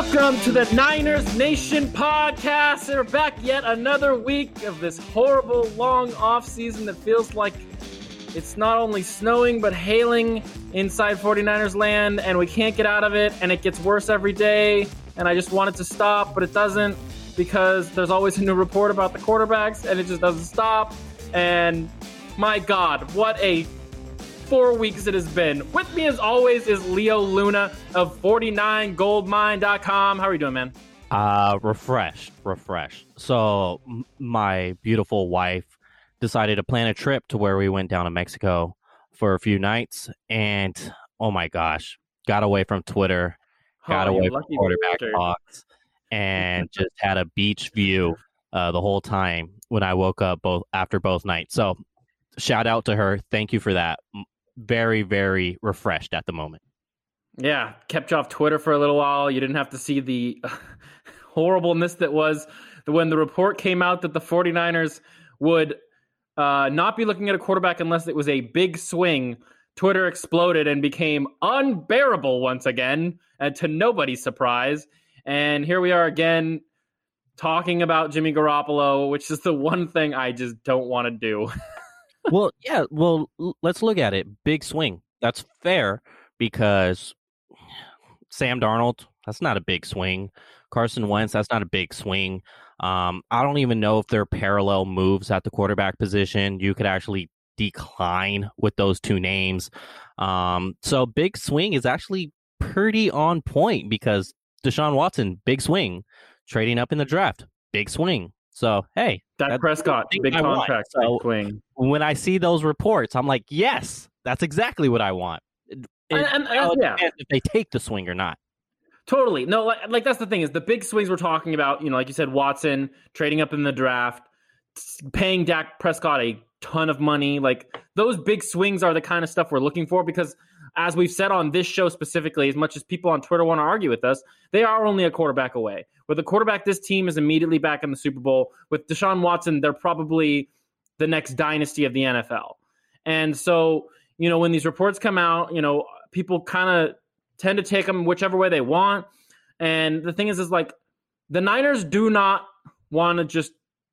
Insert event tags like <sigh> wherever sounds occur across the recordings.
Welcome to the Niners Nation podcast. We're back yet another week of this horrible long off season that feels like it's not only snowing but hailing inside 49ers land and we can't get out of it and it gets worse every day and I just want it to stop but it doesn't because there's always a new report about the quarterbacks and it just doesn't stop and my god, what a four weeks it has been. With me, as always, is Leo Luna of 49goldmine.com. How are you doing, man? Uh, refreshed, refreshed. So, m- my beautiful wife decided to plan a trip to where we went down to Mexico for a few nights. And oh my gosh, got away from Twitter, got Oh, away from quarterback talks, and <laughs> just had a beach view uh, the whole time when I woke up both after both nights. So, shout out to her. Thank you for that. Very, very refreshed at the moment. Yeah, kept you off Twitter for a little while. You didn't have to see the <laughs> horribleness that was when the report came out that the 49ers would uh, not be looking at a quarterback unless it was a big swing. Twitter exploded and became unbearable once again, and to nobody's surprise. And here we are again talking about Jimmy Garoppolo, which is the one thing I just don't want to do. <laughs> well, yeah. Well, let's look at it. Big swing. That's fair because Sam Darnold. That's not a big swing. Carson Wentz. That's not a big swing. Um, I don't even know if there are parallel moves at the quarterback position. You could actually decline with those two names. Um, so big swing is actually pretty on point because Deshaun Watson, big swing, trading up in the draft, big swing. So hey, Dak Prescott, big contract, So- big swing. when I see those reports, I'm like, yes, that's exactly what I want. It, And- and- yeah. if they take the swing or not. Totally. No, like, like that's the thing is the big swings we're talking about, you know, like you said, Watson trading up in the draft, paying Dak Prescott a ton of money. Like those big swings are the kind of stuff we're looking for because as we've said on this show specifically, as much as people on Twitter want to argue with us, they are only a quarterback away. With a quarterback, this team is immediately back in the Super Bowl. With Deshaun Watson, they're probably the next dynasty of the NFL. And so, you know, when these reports come out, you know, people kind of tend to take them whichever way they want. And the thing is, is like the Niners do not want to just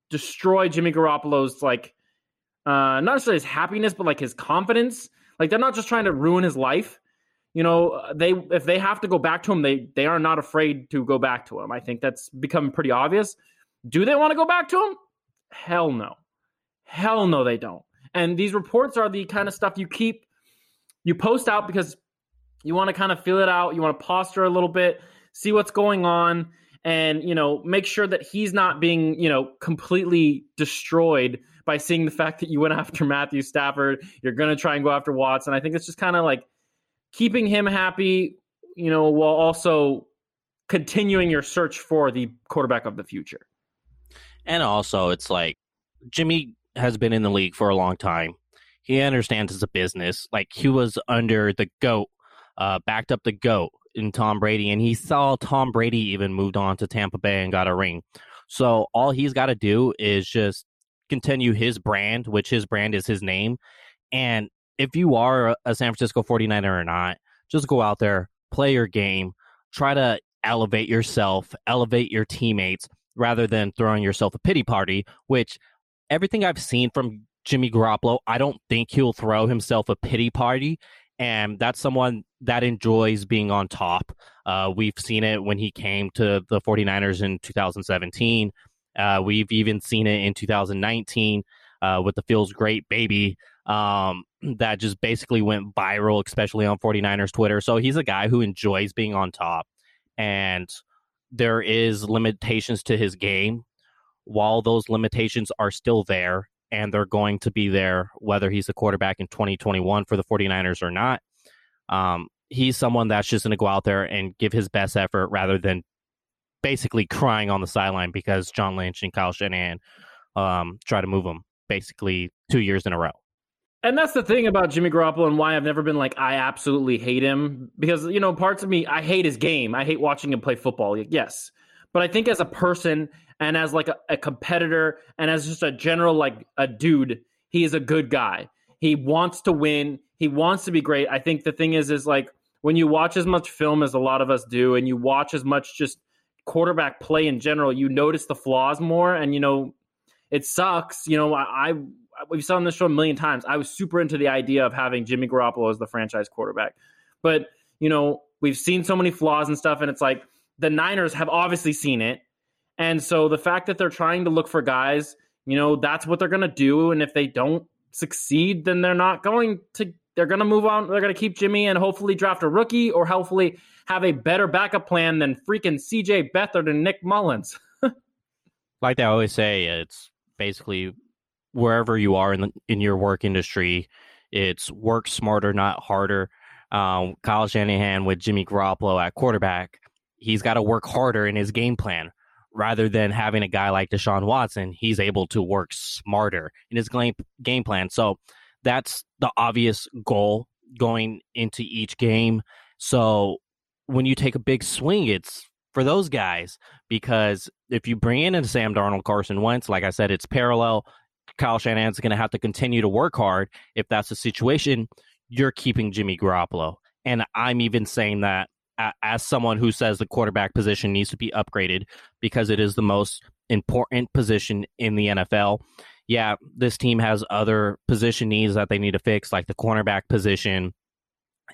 destroy Jimmy Garoppolo's like uh, not necessarily his happiness, but like his confidence. Like they're not just trying to ruin his life. You know, they if they have to go back to him, they they are not afraid to go back to him. I think that's become pretty obvious. Do they want to go back to him? Hell no. Hell no, they don't. And these reports are the kind of stuff you keep you post out because you want to kind of feel it out. You want to posture a little bit, see what's going on, and you know, make sure that he's not being, you know, completely destroyed by seeing the fact that you went <laughs> after Matthew Stafford. You're going to try and go after Watson. I think it's just kind of like keeping him happy, you know, while also continuing your search for the quarterback of the future. And also, it's like Jimmy has been in the league for a long time. He understands it's a business. Like he was under the goat, uh, backed up the goat in Tom Brady, and he saw Tom Brady even moved on to Tampa Bay and got a ring. So all he's got to do is just continue his brand, which his brand is his name. And if you are a San Francisco 49er or not, just go out there, play your game, try to elevate yourself, elevate your teammates rather than throwing yourself a pity party, which everything I've seen from Jimmy Garoppolo, I don't think he'll throw himself a pity party. And that's someone that enjoys being on top. Uh, we've seen it when he came to the 49ers in 2017. Uh, we've even seen it in 2019 uh, with the Feels Great Baby um, <clears throat> that just basically went viral, especially on 49ers Twitter. So he's a guy who enjoys being on top. And there is limitations to his game. While those limitations are still there, and they're going to be there whether he's a quarterback in 2021 for the 49ers or not. Um, he's someone that's just going to go out there and give his best effort rather than basically crying on the sideline because John Lynch and Kyle Shanahan um, try to move him basically two years in a row. And that's the thing about Jimmy Garoppolo and why I've never been like, I absolutely hate him. Because, you know, parts of me, I hate his game. I hate watching him play football. Yes. But I think as a person and as like a, a competitor and as just a general, like a dude, he is a good guy. He wants to win. He wants to be great. I think the thing is, is like when you watch as much film as a lot of us do, and you watch as much just quarterback play in general, you notice the flaws more. And you know, it sucks. You know, I, I we've said on this show a million times. I was super into the idea of having Jimmy Garoppolo as the franchise quarterback, but you know, we've seen so many flaws and stuff, and it's like the Niners have obviously seen it, and so the fact that they're trying to look for guys, you know, that's what they're gonna do, and if they don't succeed, then they're not going to. They're going to move on. They're going to keep Jimmy and hopefully draft a rookie or hopefully have a better backup plan than freaking CJ Beathard and Nick Mullens. <laughs> like I always say, it's basically wherever you are in the, in your work industry, it's work smarter, not harder. Um, Kyle Shanahan with Jimmy Garoppolo at quarterback, he's got to work harder in his game plan rather than having a guy like Deshaun Watson. He's able to work smarter in his game game plan. So that's the obvious goal going into each game. So when you take a big swing, it's for those guys because if you bring in a Sam Darnold, Carson Wentz, like I said, it's parallel. Kyle Shanahan's going to have to continue to work hard. If that's the situation, you're keeping Jimmy Garoppolo. And I'm even saying that as someone who says the quarterback position needs to be upgraded because it is the most important position in the NFL. Yeah, this team has other position needs that they need to fix, like the cornerback position,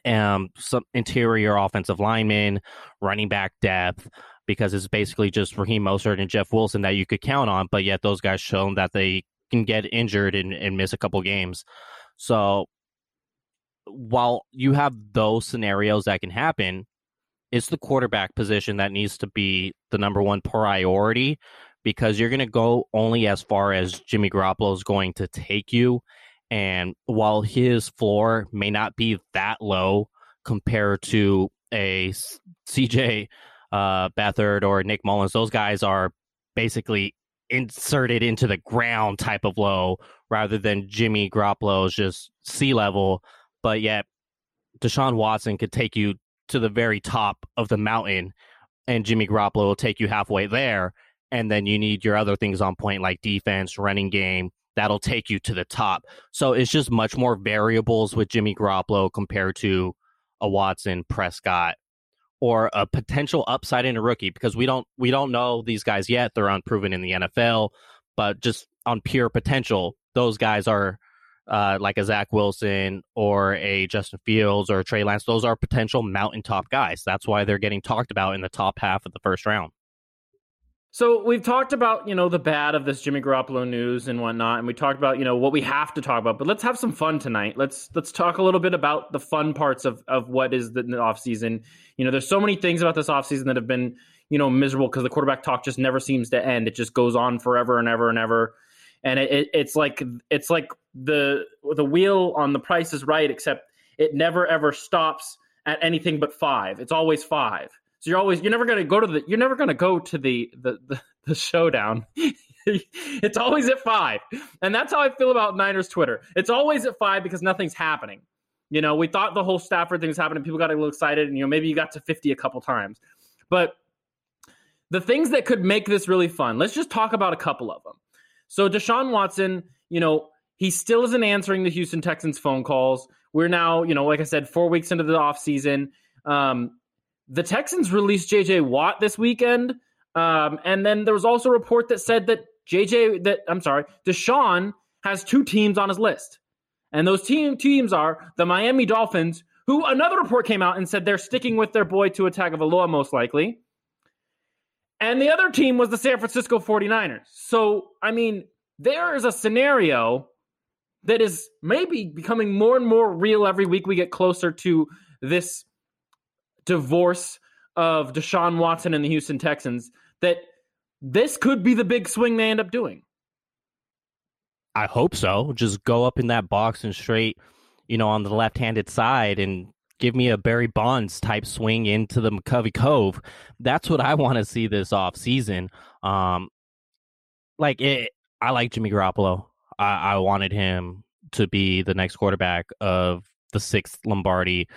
um, some interior offensive linemen, running back depth, because it's basically just Raheem Mostert and Jeff Wilson that you could count on. But yet those guys shown that they can get injured and, and miss a couple games. So while you have those scenarios that can happen, it's the quarterback position that needs to be the number one priority because you're going to go only as far as Jimmy Garoppolo is going to take you. And while his floor may not be that low compared to a CJ uh, Beathard or Nick Mullens, those guys are basically inserted into the ground type of low rather than Jimmy Garoppolo's just sea level. But yet, Deshaun Watson could take you to the very top of the mountain, and Jimmy Garoppolo will take you halfway there. And then you need your other things on point, like defense, running game. That'll take you to the top. So it's just much more variables with Jimmy Garoppolo compared to a Watson, Prescott, or a potential upside in a rookie because we don't we don't know these guys yet. They're unproven in the NFL, but just on pure potential, those guys are uh, like a Zach Wilson or a Justin Fields or Trey Lance, those are potential mountaintop guys. That's why they're getting talked about in the top half of the first round. So we've talked about you know the bad of this Jimmy Garoppolo news and whatnot, and we talked about you know what we have to talk about. But let's have some fun tonight. Let's let's talk a little bit about the fun parts of of what is the, the offseason. You know, there's so many things about this offseason that have been you know miserable because the quarterback talk just never seems to end. It just goes on forever and ever and ever and it, it, it's like it's like the the wheel on the price is right except it never ever stops at anything but five it's always five so you're always you're never going to go to the you're never going to go to the the the, the showdown. <laughs> It's always at five. And that's how i feel about niners twitter. It's always at five because nothing's happening. You know we thought the whole stafford thing was happening. People got a little excited and you know maybe you got to 50 a couple times. But the things that could make this really fun let's just talk about a couple of them so Deshaun Watson, you know, he still isn't answering the Houston Texans phone calls. We're now, you know, like I said, four weeks into the offseason. Um, the Texans released JJ Watt this weekend. Um, and then there was also a report that said that JJ, that I'm sorry, Deshaun has two teams on his list. And those team teams are the Miami Dolphins, who another report came out and said they're sticking with their boy to attack Tua Tagovailoa most likely. And the other team was the San Francisco 49ers. So, I mean, there is a scenario that is maybe becoming more and more real every week we get closer to this divorce of Deshaun Watson and the Houston Texans that this could be the big swing they end up doing. I hope so. Just go up in that box and straight, you know, on the left-handed side and give me a Barry Bonds type swing into the McCovey Cove. That's what I want to see this off season. Um, like it, I like Jimmy Garoppolo. I, I wanted him to be the next quarterback of the sixth Lombardi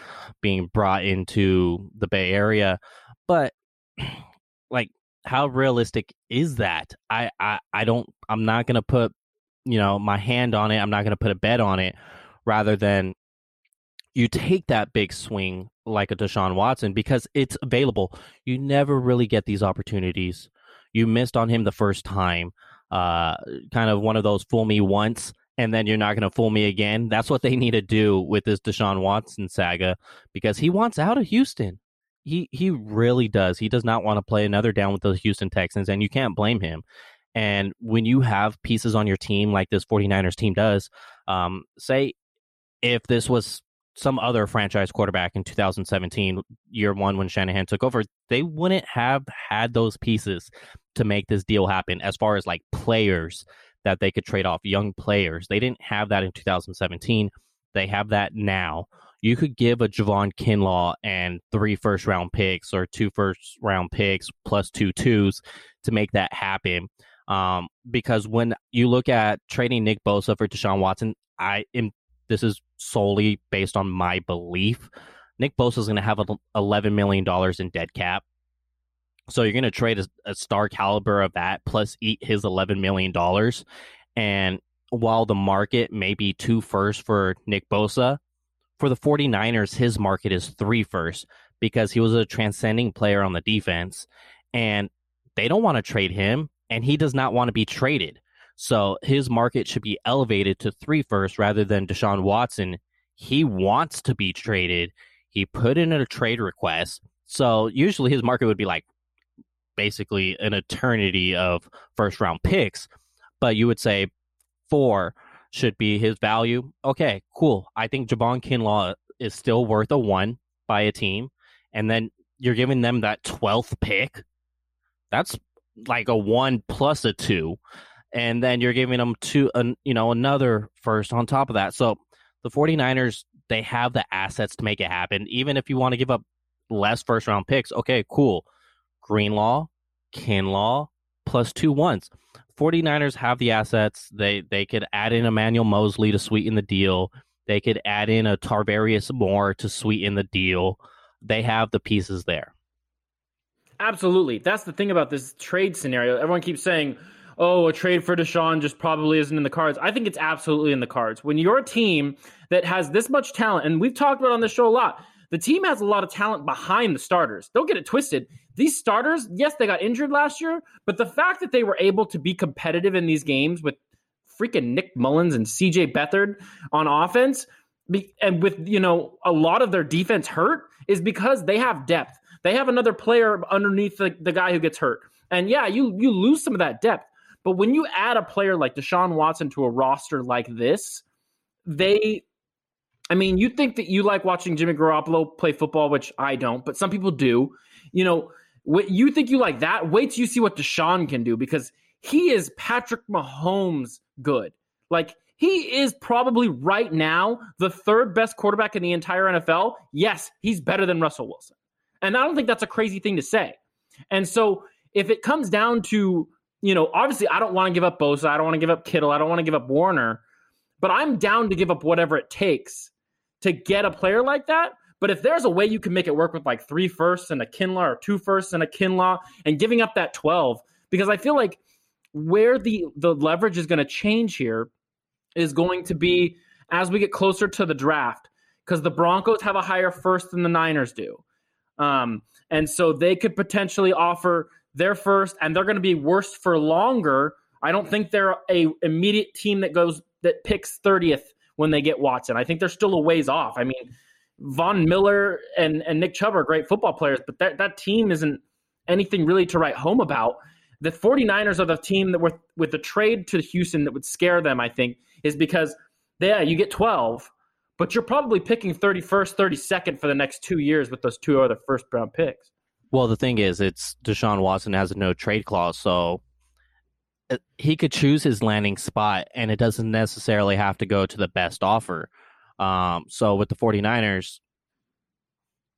being brought into the Bay Area. But <clears throat> like how realistic is that? I, I, I don't I'm not gonna put, you know, my hand on it. I'm not gonna put a bet on it rather than you take that big swing like a Deshaun Watson because it's available. You never really get these opportunities. You missed on him the first time. Uh, kind of one of those fool me once and then you're not going to fool me again. That's what they need to do with this Deshaun Watson saga because he wants out of Houston. He he really does. He does not want to play another down with the Houston Texans, and you can't blame him. And when you have pieces on your team like this 49ers team does, um, say if this was some other franchise quarterback in 2017, year one when Shanahan took over, they wouldn't have had those pieces to make this deal happen as far as like players that they could trade off, young players. They didn't have that in 2017. They have that now. You could give a Javon Kinlaw and three first round picks or two first round picks plus two twos to make that happen. Um, because when you look at trading Nick Bosa for Deshaun Watson, I am this is solely based on my belief. Nick Bosa is going to have eleven million dollars in dead cap. So you're going to trade a, a, star caliber of that plus eat his eleven million dollars. And while the market may be two first for Nick Bosa, for the 49ers, his market is three first because he was a transcending player on the defense. And they don't want to trade him and he does not want to be traded. So his market should be elevated to three first rather than Deshaun Watson. He wants to be traded. He put in a trade request. So usually his market would be like basically an eternity of first round picks. But you would say four should be his value. Okay, cool. I think Javon Kinlaw is still worth a one by a team. And then you're giving them that 12th pick. That's like a one plus a two, and then you're giving them two, an, you know, another first on top of that. So the 49ers, they have the assets to make it happen. Even if you want to give up less first round picks, okay, cool. Greenlaw, Kinlaw, plus two ones. 49ers have the assets. They they could add in Emmanuel Moseley to sweeten the deal. They could add in a Tarvarius Moore to sweeten the deal. They have the pieces there. Absolutely. That's the thing about this trade scenario. Everyone keeps saying, oh, a trade for Deshaun just probably isn't in the cards. I think it's absolutely in the cards. When you're a team that has this much talent, and we've talked about on this show a lot, the team has a lot of talent behind the starters. Don't get it twisted. These starters, yes, they got injured last year, but the fact that they were able to be competitive in these games with freaking Nick Mullens and CJ Beathard on offense, and with you know a lot of their defense hurt, is because they have depth. They have another player underneath the, the guy who gets hurt. And yeah, you you lose some of that depth. But when you add a player like Deshaun Watson to a roster like this, they I mean, you think that you like watching Jimmy Garoppolo play football, which I don't, but some people do. You know, what you think you like that? Wait till you see what Deshaun can do because he is Patrick Mahomes good. Like he is probably right now the third best quarterback in the entire NFL. Yes, he's better than Russell Wilson. And I don't think that's a crazy thing to say. And so if it comes down to, you know, obviously I don't want to give up Bosa, I don't want to give up Kittle, I don't want to give up Warner, but I'm down to give up whatever it takes to get a player like that. But if there's a way you can make it work with like three firsts and a Kinlaw or two firsts and a Kinlaw and giving up that 12, because I feel like where the the leverage is going to change here is going to be as we get closer to the draft because the Broncos have a higher first than the Niners do. Um, and so they could potentially offer their first, and they're going to be worse for longer. I don't think they're a immediate team that goes that picks 30th when they get Watson. I think they're still a ways off. I mean, Von Miller and, and Nick Chubb are great football players, but that, that team isn't anything really to write home about. The 49ers are the team that with with the trade to Houston that would scare them, I think, is because yeah, you get 12, but you're probably picking 31st, 32nd for the next two years with those two other first round picks. Well, the thing is, it's Deshaun Watson has a no trade clause, so uh, he could choose his landing spot, and it doesn't necessarily have to go to the best offer. Um, so with the 49ers,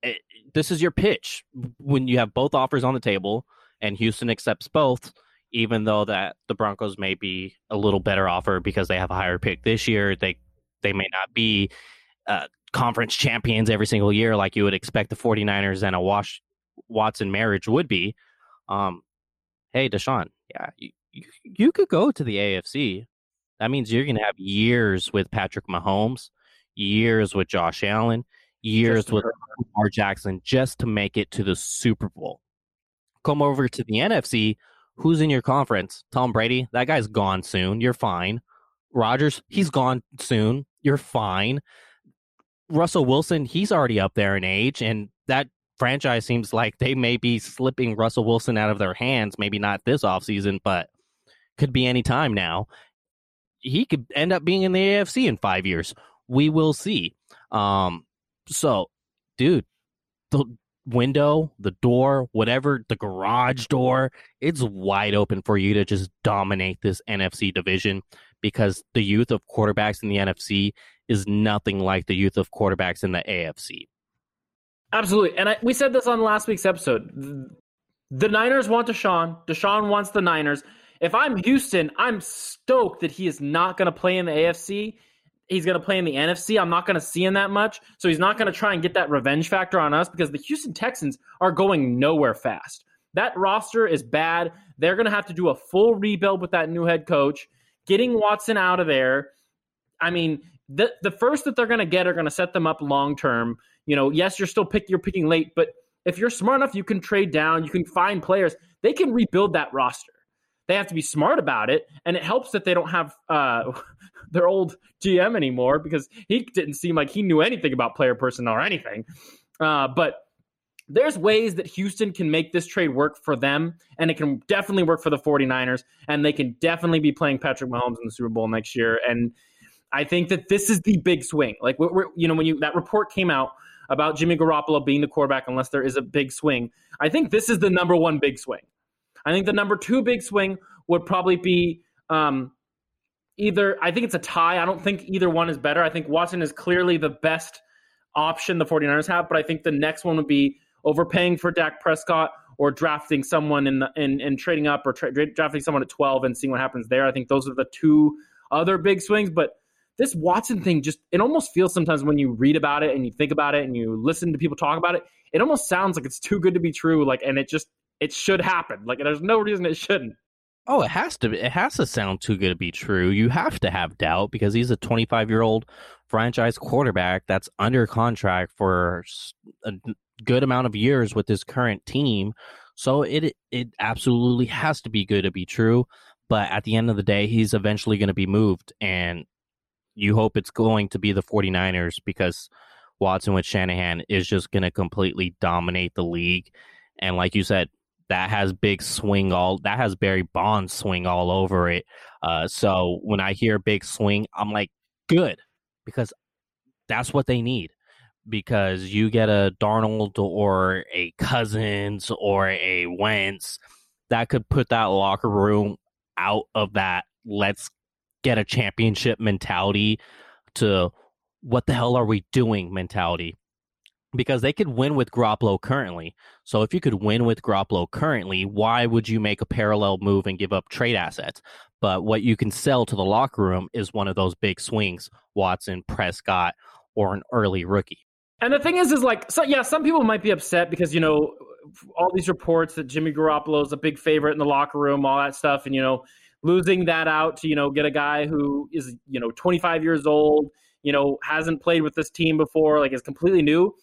it, this is your pitch when you have both offers on the table, and Houston accepts both. Even though that the Broncos may be a little better offer because they have a higher pick this year, they they may not be uh, conference champions every single year like you would expect the 49ers and a Wash Watson marriage would be. Um, hey, Deshaun, yeah, you, you could go to the AFC. That means you're going to have years with Patrick Mahomes, years with Josh Allen, years with Lamar Jackson just to make it to the Super Bowl. Come over to the NFC. Who's in your conference? Tom Brady. That guy's gone soon. You're fine. Rodgers. He's gone soon. You're fine. Russell Wilson. He's already up there in age, and that franchise seems like they may be slipping Russell Wilson out of their hands. Maybe not this offseason, but could be any time now. He could end up being in the AFC in five years. We will see. Um, so, dude, the window, the door, whatever, the garage door, it's wide open for you to just dominate this NFC division because the youth of quarterbacks in the NFC is nothing like the youth of quarterbacks in the AFC. Absolutely. And I, we said this on last week's episode. The Niners want Deshaun. Deshaun wants the Niners. If I'm Houston, I'm stoked that he is not going to play in the AFC. He's going to play in the NFC. I'm not going to see him that much. So he's not going to try and get that revenge factor on us because the Houston Texans are going nowhere fast. That roster is bad. They're going to have to do a full rebuild with that new head coach. Getting Watson out of there. I mean, the the first that they're going to get are going to set them up long term. You know, yes, you're still pick you're picking late, but if you're smart enough, you can trade down. You can find players. They can rebuild that roster. They have to be smart about it, and it helps that they don't have uh, <laughs> their old GM anymore because he didn't seem like he knew anything about player personnel or anything. Uh, but there's ways that Houston can make this trade work for them, and it can definitely work for the 49ers, and they can definitely be playing Patrick Mahomes in the Super Bowl next year. And I think that this is the big swing. Like, you know, when you that report came out about Jimmy Garoppolo being the quarterback unless there is a big swing, I think this is the number one big swing. I think the number two big swing would probably be um, either, I think it's a tie. I don't think either one is better. I think Watson is clearly the best option the 49ers have, but I think the next one would be overpaying for Dak Prescott or drafting someone in the in, in trading up or tra- drafting someone at 12 and seeing what happens there. I think those are the two other big swings, but this Watson thing just it almost feels sometimes when you read about it and you think about it and you listen to people talk about it, it almost sounds like it's too good to be true like and it just it should happen. Like there's no reason it shouldn't. Oh, it has to. It has to sound too good to be true. You have to have doubt because he's a 25 year old franchise quarterback that's under contract for a good amount of years with his current team. So it it absolutely has to be good to be true. But at the end of the day, he's eventually going to be moved, and you hope it's going to be the 49ers because Watson with Shanahan is just going to completely dominate the league. And like you said, that has big swing all that has Barry Bonds swing all over it. Uh, so when I hear big swing, I'm like, good, because that's what they need. Because you get a Darnold or a Cousins or a Wentz that could put that locker room out of that let's get a championship mentality to what the hell are we doing mentality because they could win with Garoppolo currently. So if you could win with Garoppolo currently, why would you make a parallel move and give up trade assets? But what you can sell to the locker room is one of those big swings, Watson, Prescott, or an early rookie. And the thing is, is like, so yeah, some people might be upset because you know all these reports that Jimmy Garoppolo is a big favorite in the locker room, all that stuff, and you know losing that out to you know get a guy who is you know 25 years old, you know hasn't played with this team before, like is completely new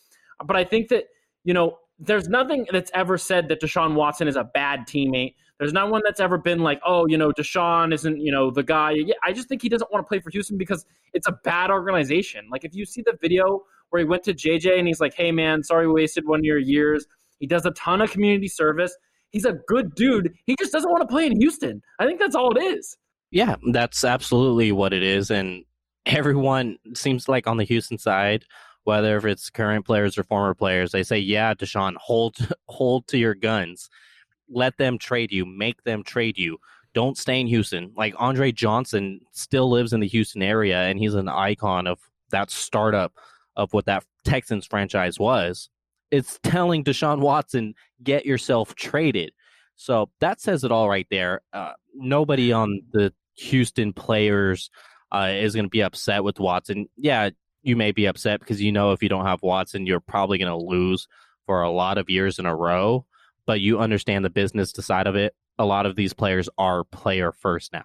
but I think that, you know, there's nothing that's ever said that Deshaun Watson is a bad teammate. There's not one that's ever been like, oh, you know, Deshaun isn't, you know, the guy. I just think he doesn't want to play for Houston because it's a bad organization. Like if you see the video where he went to JJ and he's like, hey man, sorry we wasted one of your years. He does a ton of community service. He's a good dude. He just doesn't want to play in Houston. I think that's all it is. Yeah, that's absolutely what it is. And everyone seems like on the Houston side whether if it's current players or former players, they say, "Yeah, Deshaun, hold <laughs> hold to your guns. Let them trade you. Make them trade you. Don't stay in Houston." Like Andre Johnson still lives in the Houston area, and he's an icon of that startup of what that Texans franchise was. It's telling Deshaun Watson, "Get yourself traded." So that says it all right there. Uh, nobody on the Houston players uh, is going to be upset with Watson. Yeah, you may be upset because you know if you don't have Watson, you're probably going to lose for a lot of years in a row. But you understand the business side of it. A lot of these players are player first now.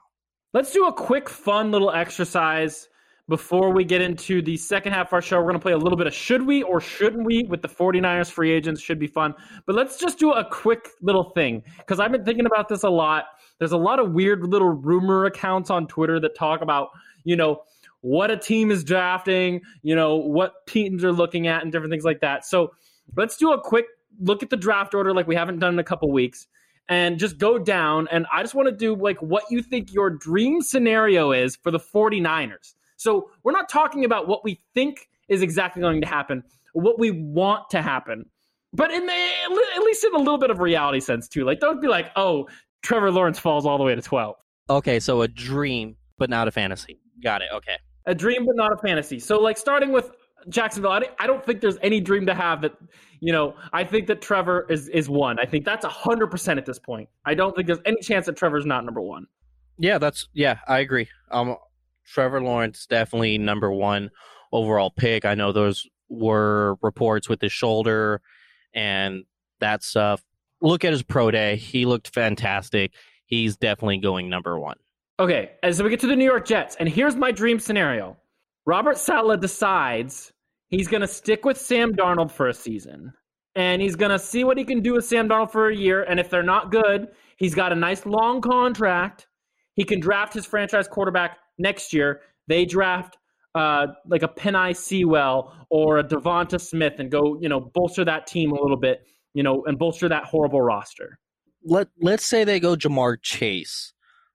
Let's do a quick, fun little exercise before we get into the second half of our show, we're going to play a little bit of should we or shouldn't we with the 49ers free agents. Should be fun. But let's just do a quick little thing because I've been thinking about this a lot. There's a lot of weird little rumor accounts on Twitter that talk about, you know, what a team is drafting, you know, what teams are looking at and different things like that. So let's do a quick look at the draft order like we haven't done in a couple weeks and just go down. And I just want to do like what you think your dream scenario is for the 49ers. So we're not talking about what we think is exactly going to happen, what we want to happen. But in the, at least in a little bit of reality sense too. Like don't be like, "Oh, Trevor Lawrence falls all the way to 12." Okay, so a dream but not a fantasy. Got it. Okay. A dream but not a fantasy. So like starting with Jacksonville, I don't think there's any dream to have that. You know, I think that Trevor is is one. I think that's hundred percent at this point. I don't think there's any chance that Trevor's not number one. Yeah, that's yeah, I agree. Um, Trevor Lawrence definitely number one overall pick. I know those were reports with his shoulder and that stuff. Look at his pro day; he looked fantastic. He's definitely going number one. Okay, as we get to the New York Jets, and here's my dream scenario: Robert Saleh decides he's going to stick with Sam Darnold for a season. And he's going to see what he can do with Sam Darnold for a year. And if they're not good, he's got a nice long contract. He can draft his franchise quarterback next year. They draft uh, like a Penei Sewell or a Devonta Smith and go, you know, bolster that team a little bit, you know, and bolster that horrible roster. Let Let's say they go Ja'Marr Chase.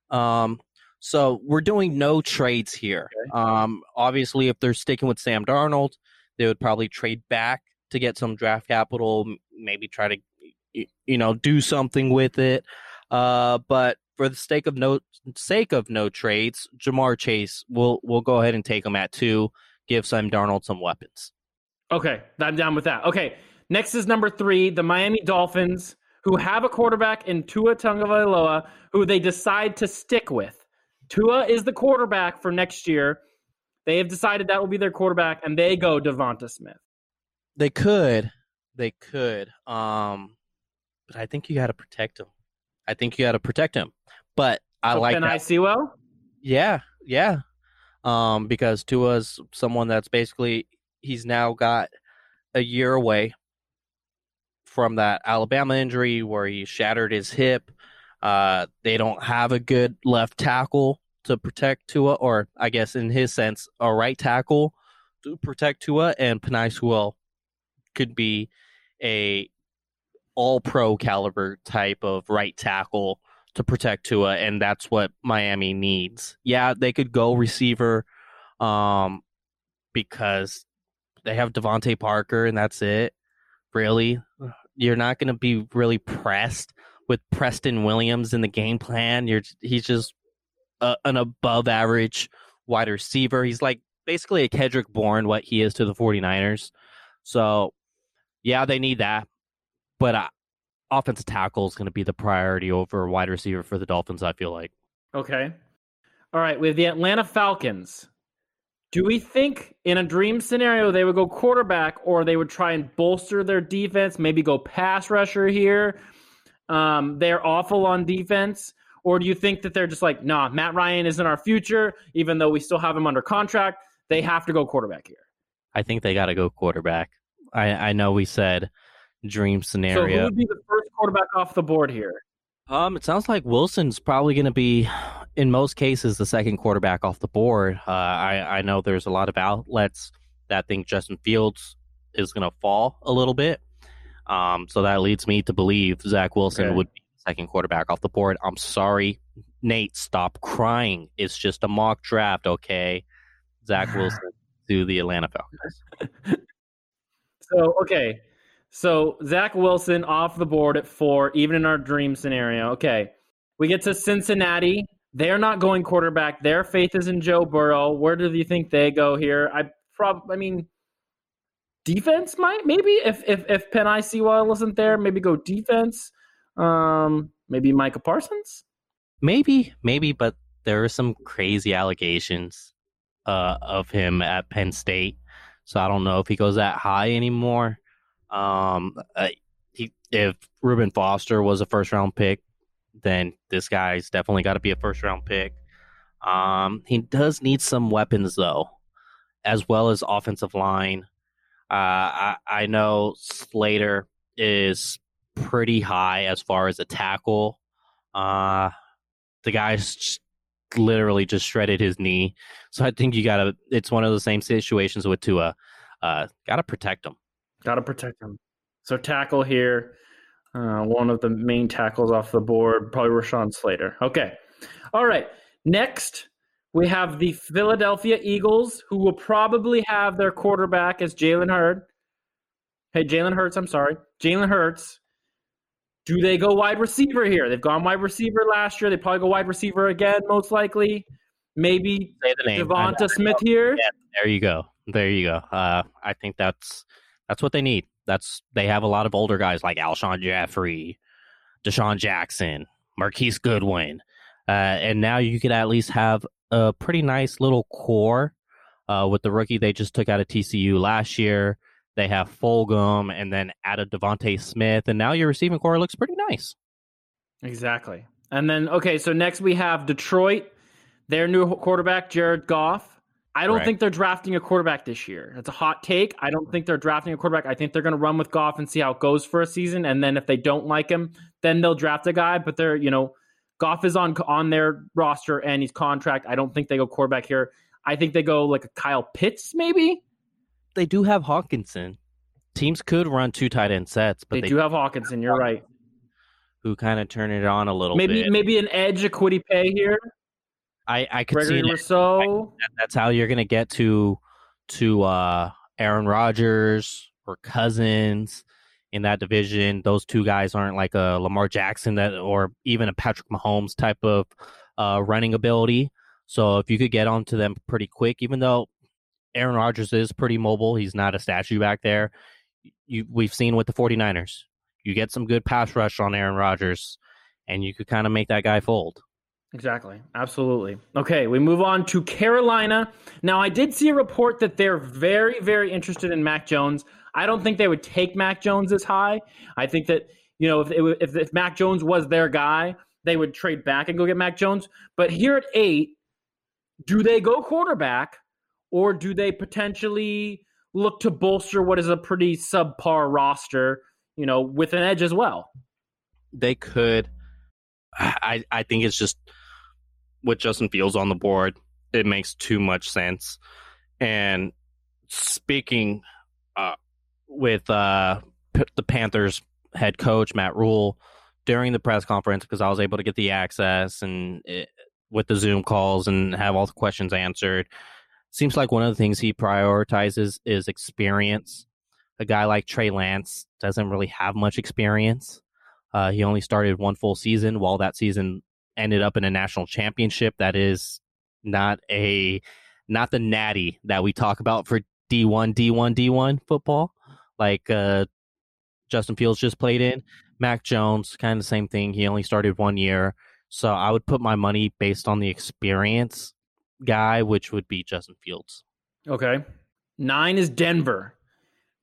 Um, so we're doing no trades here. Okay. Um, obviously, if they're sticking with Sam Darnold, they would probably trade back to get some draft capital, maybe try to, you know, do something with it. Uh, but for the sake of no sake of no trades, Ja'Marr Chase, we'll we'll go ahead and take him at two. Give Sam Darnold some weapons. Okay, I'm down with that. Okay, next is number three, the Miami Dolphins, who have a quarterback in Tua Tagovailoa, who they decide to stick with. Tua is the quarterback for next year. They have decided that will be their quarterback, and they go Devonta Smith. They could, they could, um, but I think you got to protect him. I think you got to protect him. But I so like. Can that. I see well? Yeah, yeah. Um, because Tua's someone that's basically he's now got a year away from that Alabama injury where he shattered his hip. Uh, they don't have a good left tackle to protect Tua, or I guess in his sense, a right tackle to protect Tua, and Penei Sewell could be a all pro caliber type of right tackle to protect Tua, and that's what Miami needs. Yeah, they could go receiver, um, because they have DeVante Parker, and that's it. Really, you're not going to be really pressed with Preston Williams in the game plan. You're he's just a, an above average wide receiver. He's like basically a Kendrick Bourne, what he is to the 49ers. So, yeah, they need that. But uh, offensive tackle is going to be the priority over wide receiver for the Dolphins, I feel like. Okay. All right. With the Atlanta Falcons, do we think in a dream scenario they would go quarterback or they would try and bolster their defense, maybe go pass rusher here? Um, they're awful on defense. Or do you think that they're just like, nah, Matt Ryan isn't our future, even though we still have him under contract? They have to go quarterback here. I think they got to go quarterback. I, I know we said dream scenario. So who would be the first quarterback off the board here? Um, it sounds like Wilson's probably going to be, in most cases, the second quarterback off the board. Uh, I I know there's a lot of outlets that think Justin Fields is going to fall a little bit. Um, so that leads me to believe Zach Wilson okay. would be second quarterback off the board. I'm sorry, Nate. Stop crying. It's just a mock draft, okay? Zach <sighs> Wilson to the Atlanta Falcons. <laughs> so okay, so Zach Wilson off the board at four, even in our dream scenario. Okay, we get to Cincinnati. They're not going quarterback. Their faith is in Joe Burrow. Where do you think they go here? I prob, I mean, defense might maybe if if if Penei Sewell isn't there, maybe go defense. Um, maybe Micah Parsons. Maybe, maybe, but there are some crazy allegations uh, of him at Penn State, so I don't know if he goes that high anymore. Um, he, if Reuben Foster was a first round pick, then this guy's definitely got to be a first round pick. Um, he does need some weapons though. as well as offensive line. Uh, I, I know Slater is pretty high as far as a tackle. Uh, the guy's literally just shredded his knee, so I think you gotta. It's one of the same situations with Tua. Uh, gotta protect him. Gotta protect him. So tackle here. Uh, one of the main tackles off the board, probably Rashawn Slater. Okay. All right. Next, we have the Philadelphia Eagles, who will probably have their quarterback as Jalen Hurd. Hey, Jalen Hurts, I'm sorry. Jalen Hurts. Do they go wide receiver here? They've gone wide receiver last year. They probably go wide receiver again, most likely. Maybe Say the name. Devonta Smith here. Yeah, there you go. There you go. Uh, I think that's that's what they need. That's they have a lot of older guys like Alshon Jeffery, DeSean Jackson, Marquise Goodwin, uh, and now you could at least have a pretty nice little core uh, with the rookie they just took out of TCU last year. They have Fulgham and then added Devonta Smith, and now your receiving core looks pretty nice. Exactly. And then okay, so next we have Detroit, their new quarterback Jared Goff. I don't Right. think they're drafting a quarterback this year. That's a hot take. I don't think they're drafting a quarterback. I think they're going to run with Goff and see how it goes for a season, and then if they don't like him, then they'll draft a guy. But they're you know, Goff is on on their roster and he's contract. I don't think they go quarterback here. I think they go like a Kyle Pitts maybe. They do have Hockenson. Teams could run two tight end sets, but They, they, do have Hockenson. You're right. who kind of turn it on a little Maybe bit. maybe an edge, a Kwity Paye here. I I could see Gregory it Rousseau. that- that's how you're gonna get to to uh Aaron Rodgers or Cousins in that division. Those two guys aren't like a Lamar Jackson that or even a Patrick Mahomes type of uh running ability. So if you could get onto them pretty quick, even though Aaron Rodgers is pretty mobile, he's not a statue back there. You we've seen with the 49ers. You get some good pass rush on Aaron Rodgers and you could kind of make that guy fold. Exactly. Absolutely. Okay, we move on to Carolina. Now, I did see a report that they're very, very interested in Mac Jones. I don't think they would take Mac Jones as high. I think that, you know, if, if, if Mac Jones was their guy, they would trade back and go get Mac Jones. But here at eight, do they go quarterback or do they potentially look to bolster what is a pretty subpar roster, you know, with an edge as well? they could. <sighs> I I think it's just with Justin Fields on the board, it makes too much sense. And speaking uh, with uh, P- the Panthers head coach Matt Rhule during the press conference, because I was able to get the access and it, with the Zoom calls and have all the questions answered. Seems like one of the things he prioritizes is experience. A guy like Trey Lance doesn't really have much experience. Uh, he only started one full season, while that season ended up in a national championship. That is not a not the natty that we talk about for D one D one D one football, like uh, Justin Fields just played in. Mac Jones, kind of the same thing. He only started one year, so I would put my money based on the experience guy, which would be Justin Fields. Okay. Nine is Denver.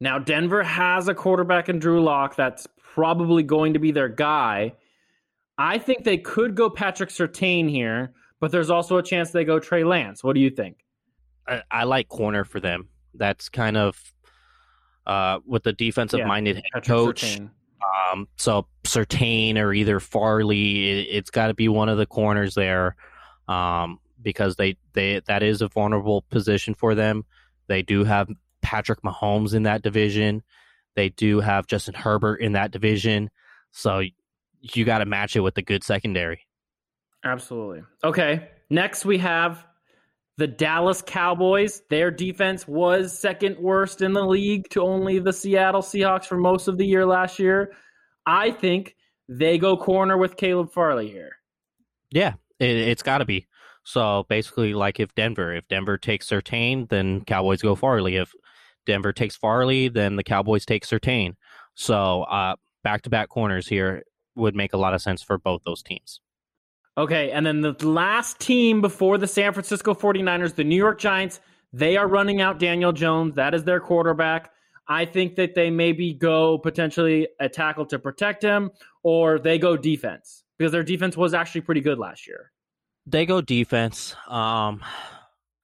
Now, Denver has a quarterback in Drew Lock that's probably going to be their guy. I think they could go Patrick Surtain here, but there's also a chance they go Trey Lance. What do you think? I, I like corner for them. That's kind of uh, with the defensive minded head Patrick coach. Um, so Sertain or either Farley, it, it's got to be one of the corners there, um, because they they that is a vulnerable position for them. They do have Patrick Mahomes in that division. They do have Justin Herbert in that division. So you got to match it with a good secondary. Absolutely. Okay. Next, we have the Dallas Cowboys. Their defense was second worst in the league to only the Seattle Seahawks for most of the year last year. I think they go corner with Caleb Farley here. Yeah, it, it's got to be. So basically, like if Denver, if Denver takes Surtain, then Cowboys go Farley. If Denver takes Farley, then the Cowboys take Surtain. So uh, back-to-back corners here would make a lot of sense for both those teams. Okay, and then the last team before the San Francisco 49ers, the New York Giants, they are running out Daniel Jones. That is their quarterback. I think that they maybe go potentially a tackle to protect him, or they go defense because their defense was actually pretty good last year. They go defense. Um,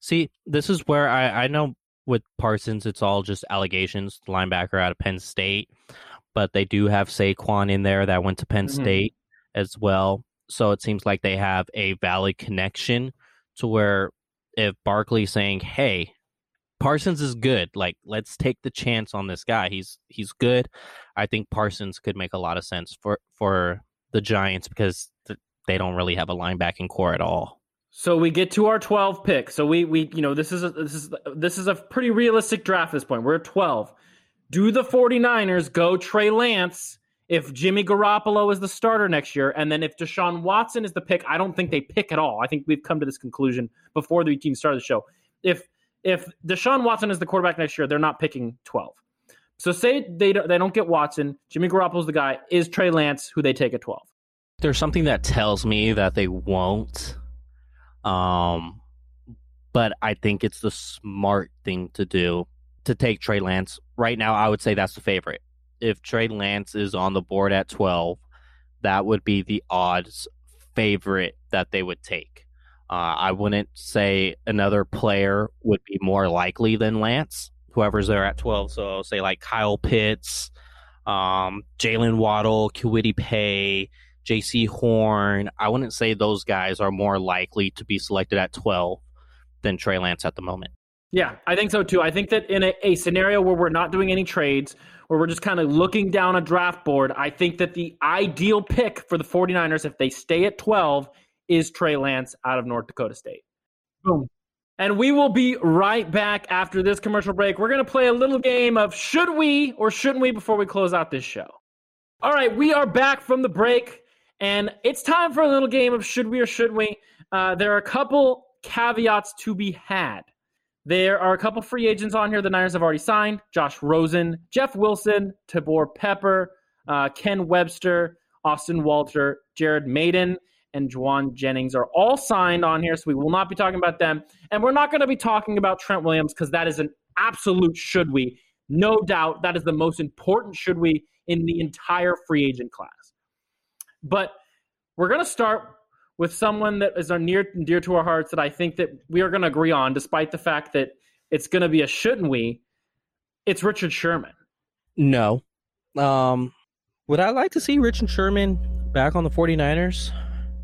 see, this is where I, I know with Parsons, it's all just allegations. Linebacker out of Penn State, but they do have Saquon in there that went to Penn Mhm. State as well. So it seems like they have a valid connection to where if Barkley's saying, "Hey, Parsons is good. Like, let's take the chance on this guy. He's he's good." I think Parsons could make a lot of sense for for the Giants because th- they don't really have a linebacking corps at all. So we get to our 12 pick. So we we you know this is a, this is this is a pretty realistic draft at this point. We're at 12. Do the 49ers go Trey Lance if Jimmy Garoppolo is the starter next year and then if Deshaun Watson is the pick, I don't think they pick at all. I think we've come to this conclusion before the team started the show. If if Deshaun Watson is the quarterback next year, they're not picking 12. So say they don't, they don't get Watson, Jimmy Garoppolo's the guy, is Trey Lance who they take at 12. There's something that tells me that they won't. Um, but I think it's the smart thing to do to take Trey Lance. Right now, I would say that's the favorite. If Trey Lance is on the board at 12, that would be the odds favorite that they would take. Uh, I wouldn't say another player would be more likely than Lance, whoever's there at 12. So I'll say like Kyle Pitts, um, Jaylen Waddle, Kwity Paye, Jaycee Horn. I wouldn't say those guys are more likely to be selected at 12 than Trey Lance at the moment. Yeah, I think so too. I think that in a, a scenario where we're not doing any trades, where we're just kind of looking down a draft board, I think that the ideal pick for the 49ers, if they stay at 12, is Trey Lance out of North Dakota State. Boom. And we will be right back after this commercial break. We're going to play a little game of should we or shouldn't we before we close out this show. All right, we are back from the break, and it's time for a little game of should we or shouldn't we. Uh, there are a couple caveats to be had. There are a couple free agents on here the Niners have already signed Josh Rosen, Jeff Wilson, Taybor Pepper, uh, Ken Webster, Austin Walter, Jared Mayden, and Jauan Jennings are all signed on here, so we will not be talking about them. And we're not going to be talking about Trent Williams because that is an absolute should we. No doubt that is the most important should we in the entire free agent class. But we're going to start with someone that is near and dear to our hearts that I think that we are going to agree on, despite the fact that it's going to be a shouldn't we. It's Richard Sherman. No. Um, would I like to see Richard Sherman back on the 49ers?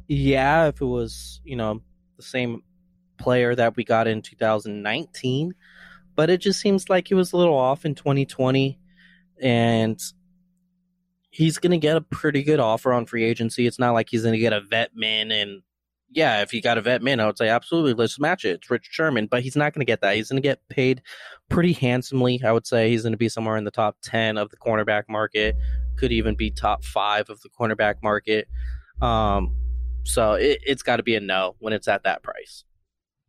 Yeah, if it was, you know, the same player that we got in 2019. But it just seems like he was a little off in 2020. And he's going to get a pretty good offer on free agency. It's not like he's going to get a vet min. And yeah, if he got a vet min, I would say absolutely, let's match it. It's Richard Sherman. But he's not going to get that. He's going to get paid pretty handsomely. I would say he's going to be somewhere in the top 10 of the cornerback market, could even be top five of the cornerback market. Um, so it, it's got to be a no when it's at that price.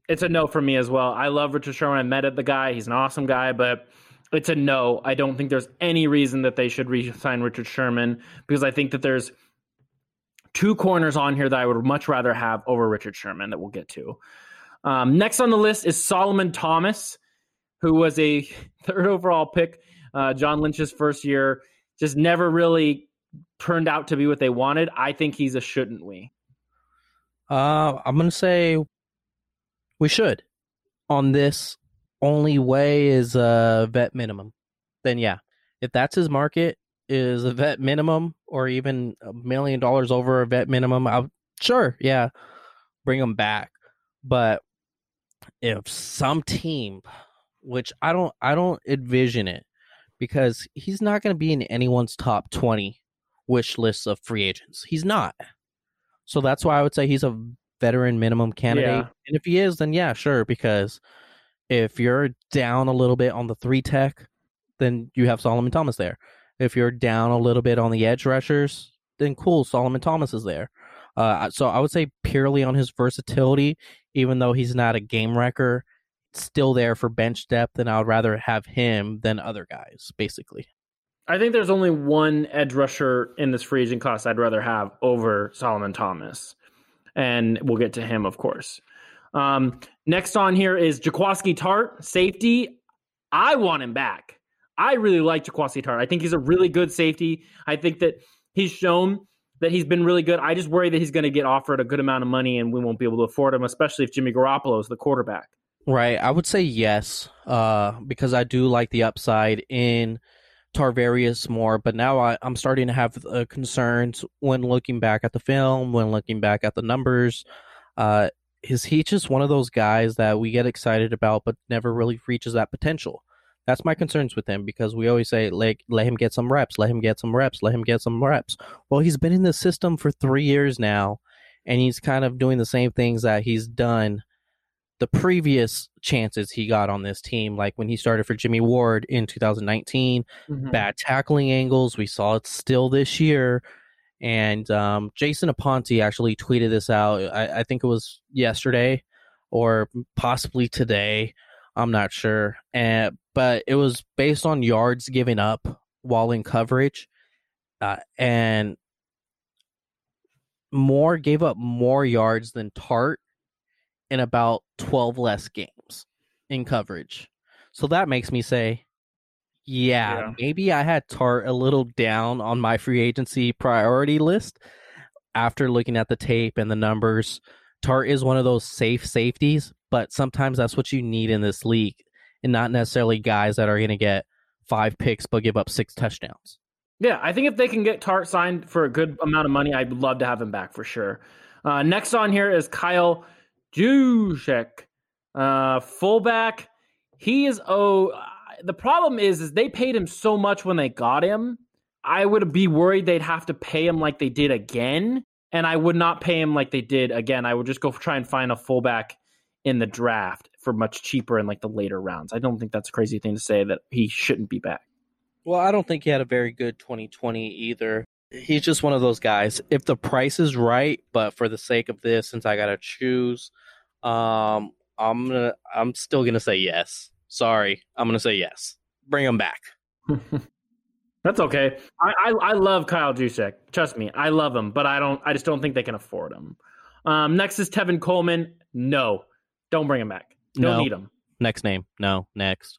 It's a no for me as well. I love Richard Sherman. I met the guy. He's an awesome guy, but it's a no. I don't think there's any reason that they should re-sign Richard Sherman because I think that there's two corners on here that I would much rather have over Richard Sherman that we'll get to. Um, next on the list is Solomon Thomas, who was a <laughs> third overall pick. Uh, John Lynch's first year just never really turned out to be what they wanted. I think he's a shouldn't we. Uh, I'm gonna say we should on this. Only way is a vet minimum. Then yeah, if that's his market is a vet minimum or even a million dollars over a vet minimum, I'll sure yeah, bring him back. But if some team, which I don't, I don't envision it because he's not going to be in anyone's top twenty wish lists of free agents. He's not. So that's why I would say he's a veteran minimum candidate. Yeah. And if he is, then yeah, sure. Because if you're down a little bit on the three tech, then you have Solomon Thomas there. If you're down a little bit on the edge rushers, then cool, Solomon Thomas is there. Uh, so I would say purely on his versatility, even though he's not a game wrecker, still there for bench depth, and I would rather have him than other guys, basically. I think there's only one edge rusher in this free agent class I'd rather have over Solomon Thomas. And we'll get to him, of course. Um, next on here is Jaquiski Tartt, safety. I want him back. I really like Jaquiski Tartt. I think he's a really good safety. I think that he's shown that he's been really good. I just worry that he's going to get offered a good amount of money and we won't be able to afford him, especially if Jimmy Garoppolo is the quarterback. Right. I would say yes, uh, because I do like the upside in Tarvarius more, but now I, am starting to have uh, concerns when looking back at the film, when looking back at the numbers. Uh, is he just one of those guys that we get excited about, but never really reaches that potential? That's my concerns with him because we always say, like, let him get some reps, let him get some reps, let him get some reps. Well, he's been in the system for three years now, and he's kind of doing the same things that he's done the previous chances he got on this team, like when he started for Jimmy Ward in 2019, mm-hmm. bad tackling angles. We saw it still this year. And um, Jason Aponte actually tweeted this out. I, I, think it was yesterday or possibly today. I'm not sure. And, but it was based on yards given up while in coverage. Uh, and Moore gave up more yards than Tartt in about 12 less games in coverage. So that makes me say, yeah, yeah, maybe I had Tartt a little down on my free agency priority list after looking at the tape and the numbers. Tartt is one of those safe safeties, but sometimes that's what you need in this league and not necessarily guys that are going to get five picks but give up six touchdowns. Yeah, I think if they can get Tartt signed for a good amount of money, I'd love to have him back for sure. Uh, next on here is Kyle Juszczyk, uh, fullback. He is oh. The problem is, is they paid him so much when they got him. I would be worried they'd have to pay him like they did again, and I would not pay him like they did again. I would just go try and find a fullback in the draft for much cheaper in like the later rounds. I don't think that's a crazy thing to say that he shouldn't be back. Well, I don't think he had a very good 2020 either. He's just one of those guys. If the price is right, but for the sake of this, since I got to choose, um, I'm gonna. I'm still gonna say yes. Sorry, I'm gonna say yes. Bring him back. <laughs> That's okay. I, I, I love Kyle Juszczyk. Trust me, I love him, but I don't. I just don't think they can afford him. Um, next is Tevin Coleman. No, don't bring him back. Don't no. need him. Next name. No. Next.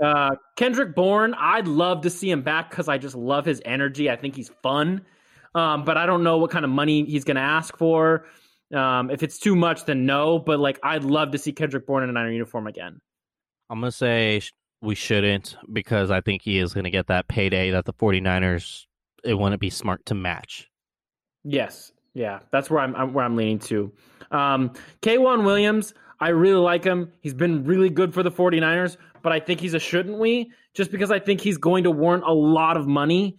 Uh, Kendrick Bourne. I'd love to see him back because I just love his energy. I think he's fun. Um, but I don't know what kind of money he's going to ask for. Um, if it's too much, then no. But like, I'd love to see Kendrick Bourne in a Niner uniform again. I'm gonna say we shouldn't because I think he is gonna get that payday that the 49ers it wouldn't be smart to match. Yes, yeah, that's where I'm, I'm where I'm leaning to. Um, K'Waun Williams, I really like him. He's been really good for the 49ers, but I think he's a shouldn't we just because I think he's going to warrant a lot of money.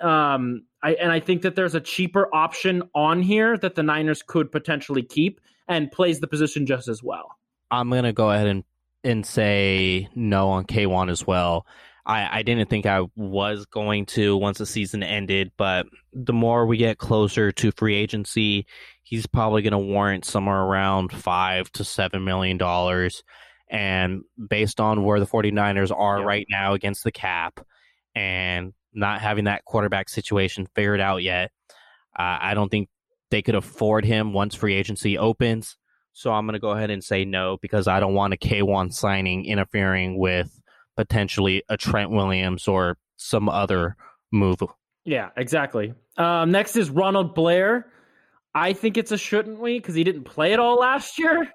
Um, I, and I think that there's a cheaper option on here that the Niners could potentially keep and plays the position just as well. I'm gonna go ahead and and say no on K'Waun as well. I, I didn't think I was going to once the season ended, but the more we get closer to free agency, he's probably going to warrant somewhere around five to seven million dollars. And based on where the 49ers are right now against the cap and not having that quarterback situation figured out yet. Uh, I don't think they could afford him once free agency opens. So I'm going to go ahead and say no because I don't want a K'Waun signing interfering with potentially a Trent Williams or some other move. Yeah, exactly. Um, next is Ronald Blair. I think it's a shouldn't we because he didn't play at all last year.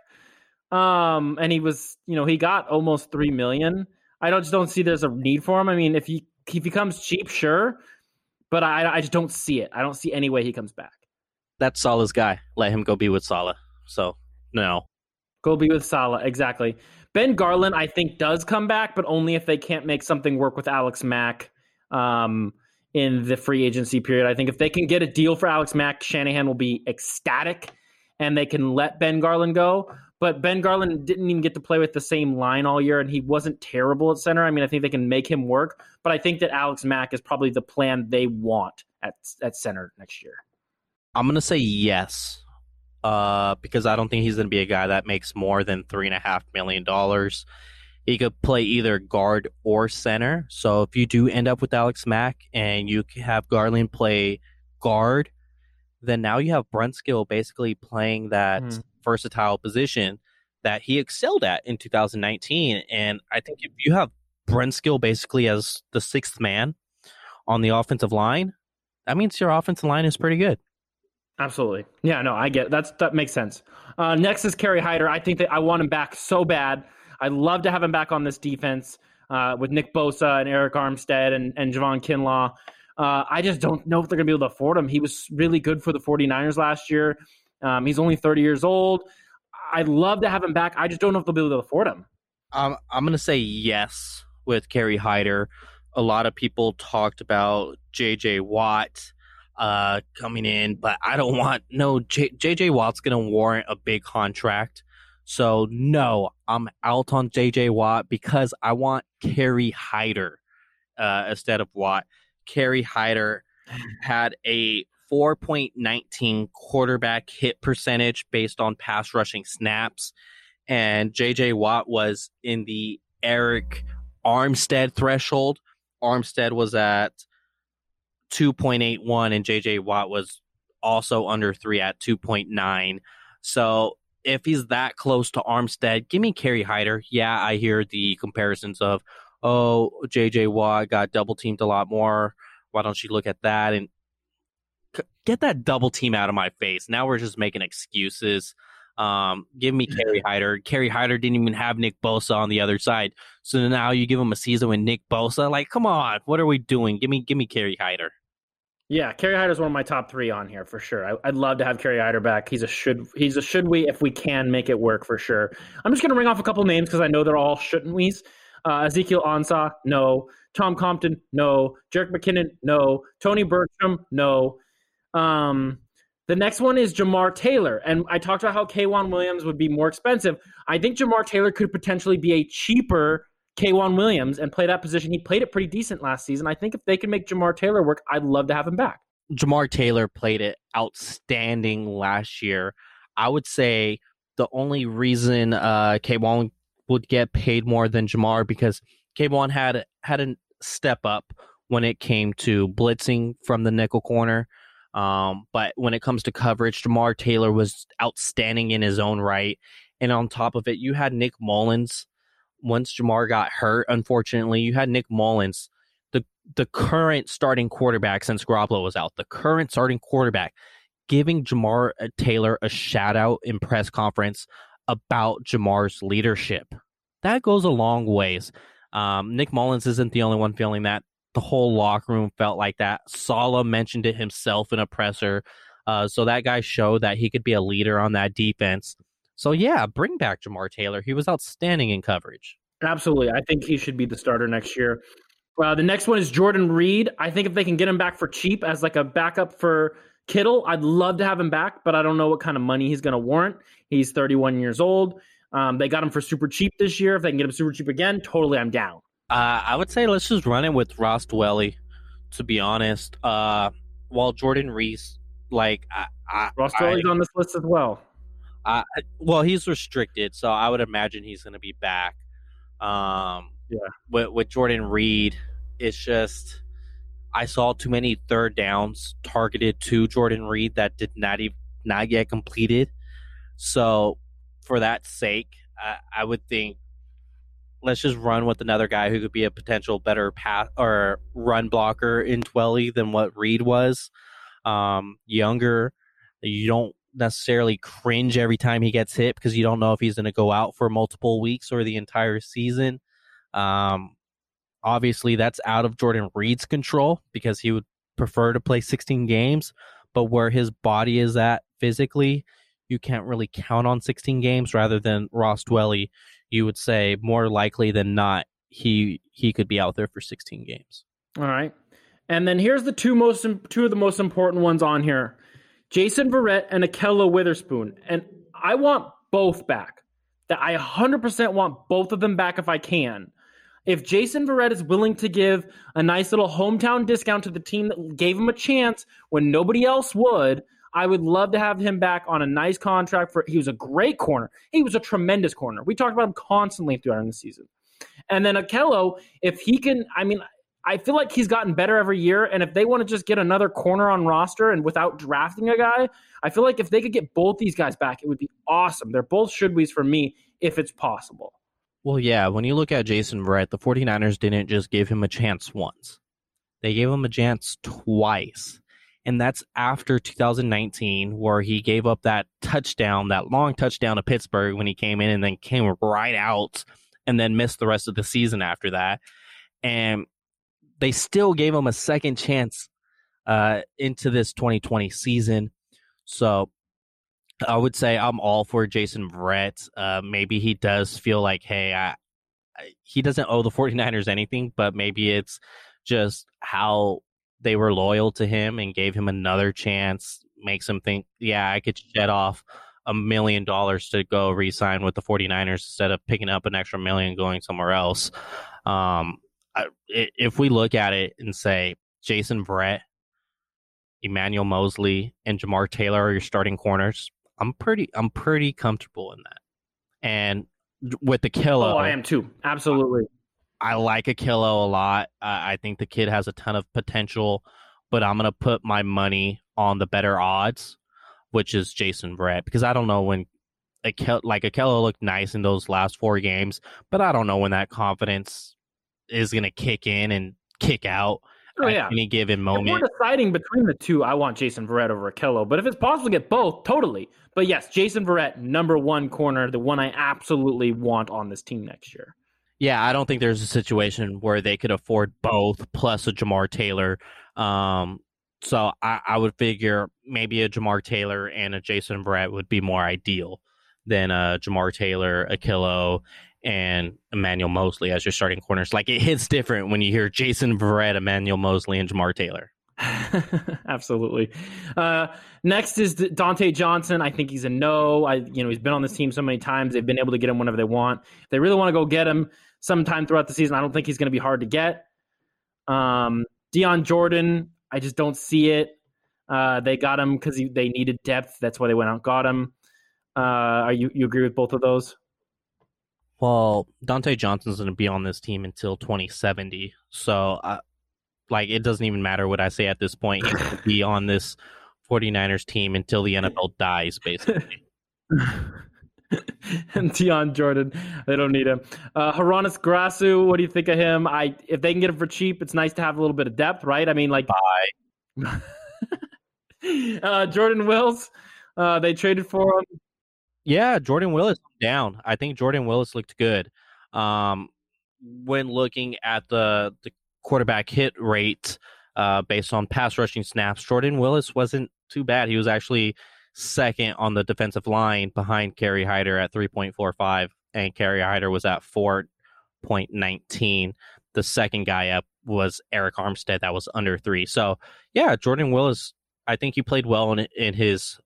Um, and he was, you know, he got almost three million. I don't just don't see there's a need for him. I mean, if he he becomes cheap, sure, but I I just don't see it. I don't see any way he comes back. That's Saleh's guy. Let him go be with Saleh. So no, go be with Saleh exactly. Ben Garland, I think, does come back, but only if they can't make something work with Alex Mack um, in the free agency period. I think if they can get a deal for Alex Mack, Shanahan will be ecstatic, and they can let Ben Garland go. But Ben Garland didn't even get to play with the same line all year, and he wasn't terrible at center. I mean, I think they can make him work, but I think that Alex Mack is probably the plan they want at at center next year. I'm gonna say yes, uh, because I don't think he's gonna be a guy that makes more than three and a half million dollars. He could play either guard or center. So if you do end up with Alex Mack and you have Garland play guard, then now you have Brunskill basically playing that. Mm versatile position that he excelled at in 2019. And I think if you have Brunskill basically as the sixth man on the offensive line, that means your offensive line is pretty good. Absolutely. Yeah, no, I get it. That's that makes sense. Uh, next is Kerry Hyder. I think that I want him back so bad. I'd love to have him back on this defense uh, with Nick Bosa and Arik Armstead and, and Javon Kinlaw. Uh, I just don't know if they're going to be able to afford him. He was really good for the 49ers last year. Um, he's only 30 years old. I'd love to have him back. I just don't know if they'll be able to afford him. Um, I'm going to say yes with Kerry Hyder. A lot of people talked about J.J. Watt uh, coming in, but I don't want no J- JJ Watt's going to warrant a big contract. So no, I'm out on JJ Watt because I want Kerry Hyder uh, instead of Watt. Kerry Hyder had a 4.19 quarterback hit percentage based on pass rushing snaps, and JJ Watt was in the Arik Armstead threshold. Armstead was at 2.81 and JJ Watt was also under 3 at 2.9. So if he's that close to Armstead, give me Kerry Hyder. Yeah, I hear the comparisons of, oh, JJ Watt got double teamed a lot more. Why don't you look at that and get that double team out of my face? Now we're just making excuses. Um, give me Kerry Hyder. Kerry Hyder didn't even have Nick Bosa on the other side. So now you give him a season with Nick Bosa. Like, come on, what are we doing? Give me, give me Kerry Hyder. Yeah, Kerry Hyder is one of my top three on here for sure. I, would love to have Kerry Hyder back. He's a should. He's a should we if we can make it work for sure. I'm just gonna ring off a couple names because I know they're all shouldn't we's. Uh, Ezekiel Ansah, no. Tom Compton, no. Jerick McKinnon, no. Tony Bertram, no. Um, the next one is Jamar Taylor, and I talked about how K'Waun Williams would be more expensive. I think Jamar Taylor could potentially be a cheaper K'Waun Williams and play that position. He played it pretty decent last season. I think if they can make Jamar Taylor work, I'd love to have him back. Jamar Taylor played it outstanding last year. I would say the only reason uh K'Waun would get paid more than Jamar because K'Waun had had a step up when it came to blitzing from the nickel corner. Um, but when it comes to coverage, Jamar Taylor was outstanding in his own right. And on top of it, you had Nick Mullens once Jamar got hurt, unfortunately, you had Nick Mullens, the the current starting quarterback since Garoppolo was out, the current starting quarterback, giving Jamar uh, Taylor a shout out in press conference about Jamar's leadership. That goes a long ways. Um, Nick Mullens isn't the only one feeling that. The whole locker room felt like that. Saleh mentioned it himself in a presser. Uh, so that guy showed that he could be a leader on that defense. So yeah, bring back Jamar Taylor. He was outstanding in coverage. Absolutely. I think he should be the starter next year. Uh, the next one is Jordan Reed. I think if they can get him back for cheap as like a backup for Kittle, I'd love to have him back, but I don't know what kind of money he's going to warrant. He's 31 years old. Um, they got him for super cheap this year. If they can get him super cheap again, totally, I'm down. Uh, I would say let's just run it with Ross Dwelley. To be honest, uh, while Jordan Reese, like I, I, Ross Dwelley's I, on this list as well. Uh, well, he's restricted, so I would imagine he's going to be back. Um, yeah. With, with Jordan Reed, it's just I saw too many third downs targeted to Jordan Reed that did not even not yet completed. So, for that sake, I, I would think let's just run with another guy who could be a potential better path or run blocker in Dwelley than what Reed was. Um, younger, you don't necessarily cringe every time he gets hit because you don't know if he's going to go out for multiple weeks or the entire season. Um, obviously, that's out of Jordan Reed's control because he would prefer to play 16 games, but where his body is at physically, you can't really count on 16 games rather than Ross Dwelley, You would say more likely than not he he could be out there for 16 games. All right. And then here's the two most two of the most important ones on here. Jason Verrett and Ahkello Witherspoon. And I want both back. That I 100% want both of them back if I can. If Jason Verrett is willing to give a nice little hometown discount to the team that gave him a chance when nobody else would, I would love to have him back on a nice contract for he was a great corner. He was a tremendous corner. We talked about him constantly throughout the season. And then Ahkello, if he can, I mean, I feel like he's gotten better every year. And if they want to just get another corner on roster and without drafting a guy, I feel like if they could get both these guys back, it would be awesome. They're both should be's for me if it's possible. Well, yeah, when you look at Jason Verrett, the 49ers didn't just give him a chance once. They gave him a chance twice. And that's after 2019, where he gave up that touchdown, that long touchdown to Pittsburgh when he came in and then came right out and then missed the rest of the season after that. And they still gave him a second chance uh, into this 2020 season. So I would say I'm all for Jason Verrett. Uh, maybe he does feel like, hey, I, I, he doesn't owe the 49ers anything, but maybe it's just how they were loyal to him and gave him another chance makes him think, yeah, I could shed off a million dollars to go re-sign with the 49ers instead of picking up an extra million going somewhere else. Um, if we look at it and say Jason Verrett, Emmanuel Moseley, and Jamar Taylor are your starting corners, I'm pretty I'm pretty comfortable in that. And with the Killo, oh, I am too. Absolutely. I like Ahkello a lot. I think the kid has a ton of potential, but I'm gonna put my money on the better odds, which is Jason Verrett, because I don't know when Ahkello, like Ahkello looked nice in those last four games, but I don't know when that confidence is gonna kick in and kick out oh, yeah. any given moment. If we're deciding between the two, I want Jason Verrett over Ahkello, But if it's possible to get both, totally. But yes, Jason Verrett, number one corner, the one I absolutely want on this team next year. Yeah, I don't think there's a situation where they could afford both plus a Jamar Taylor. Um, so I, I would figure maybe a Jamar Taylor and a Jason Verrett would be more ideal than a Jamar Taylor, Ahkello, and Emmanuel Moseley as your starting corners. Like it hits different when you hear Jason Verrett, Emmanuel Moseley, and Jamar Taylor. <laughs> Absolutely. Uh, next is Dontae Johnson. I think he's a no. I, you know, he's been on this team so many times. They've been able to get him whenever they want. If they really want to go get him sometime throughout the season. I don't think he's going to be hard to get. Um, Jordan. I just don't see it. Uh, they got him because they needed depth. That's why they went out and got him. Uh, are you you agree with both of those? Well, Dontae Johnson's going to be on this team until 2070. So, uh, like, it doesn't even matter what I say at this point. He's going to be on this 49ers team until the NFL dies, basically. <laughs> and Dion Jordan, they don't need him. Uh, Hroniss Grasu, what do you think of him? I if they can get him for cheap, it's nice to have a little bit of depth, right? I mean, like, bye. <laughs> uh, Jordan Willis, uh, they traded for him. Yeah, Jordan Willis down. I think Jordan Willis looked good. Um, when looking at the the quarterback hit rate uh, based on pass rushing snaps, Jordan Willis wasn't too bad. He was actually second on the defensive line behind Kerry Hyder at 3.45, and Kerry Hyder was at 4.19. The second guy up was Arik Armstead, that was under three. So, yeah, Jordan Willis, I think he played well in, in his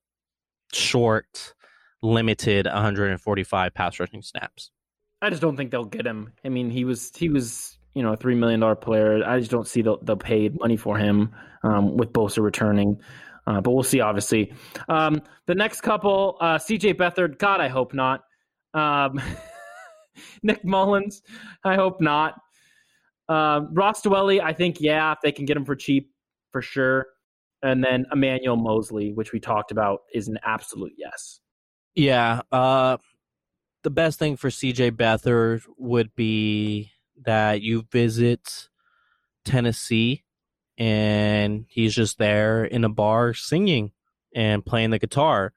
short limited 145 pass rushing snaps. I just don't think they'll get him. I mean, he was he was you know a three million dollar player. I just don't see the the paid money for him um, with Bosa returning. Uh, but we'll see. Obviously, um, the next couple, uh, C.J. Beathard. God, I hope not. Um, <laughs> Nick Mullens, I hope not. Uh, Ross Dwelley. I think yeah, if they can get him for cheap, for sure. And then Emmanuel Moseley, which we talked about, is an absolute yes. Yeah. Uh, the best thing for CJ Beathard would be that you visit Tennessee and he's just there in a bar singing and playing the guitar,